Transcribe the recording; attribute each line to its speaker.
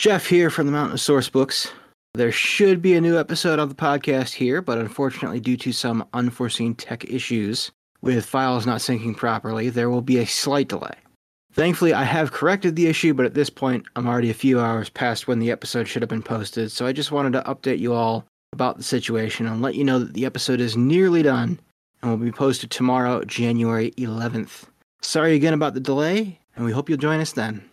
Speaker 1: Jeff here from the Mountain of Source Books. There should be a new episode of the podcast here, but unfortunately, due to some unforeseen tech issues with files not syncing properly, there will be a slight delay. Thankfully, I have corrected the issue, but at this point, I'm already a few hours past when the episode should have been posted, so I just wanted to update you all about the situation and let you know that the episode is nearly done and will be posted tomorrow, January 11th. Sorry again about the delay, and we hope you'll join us then.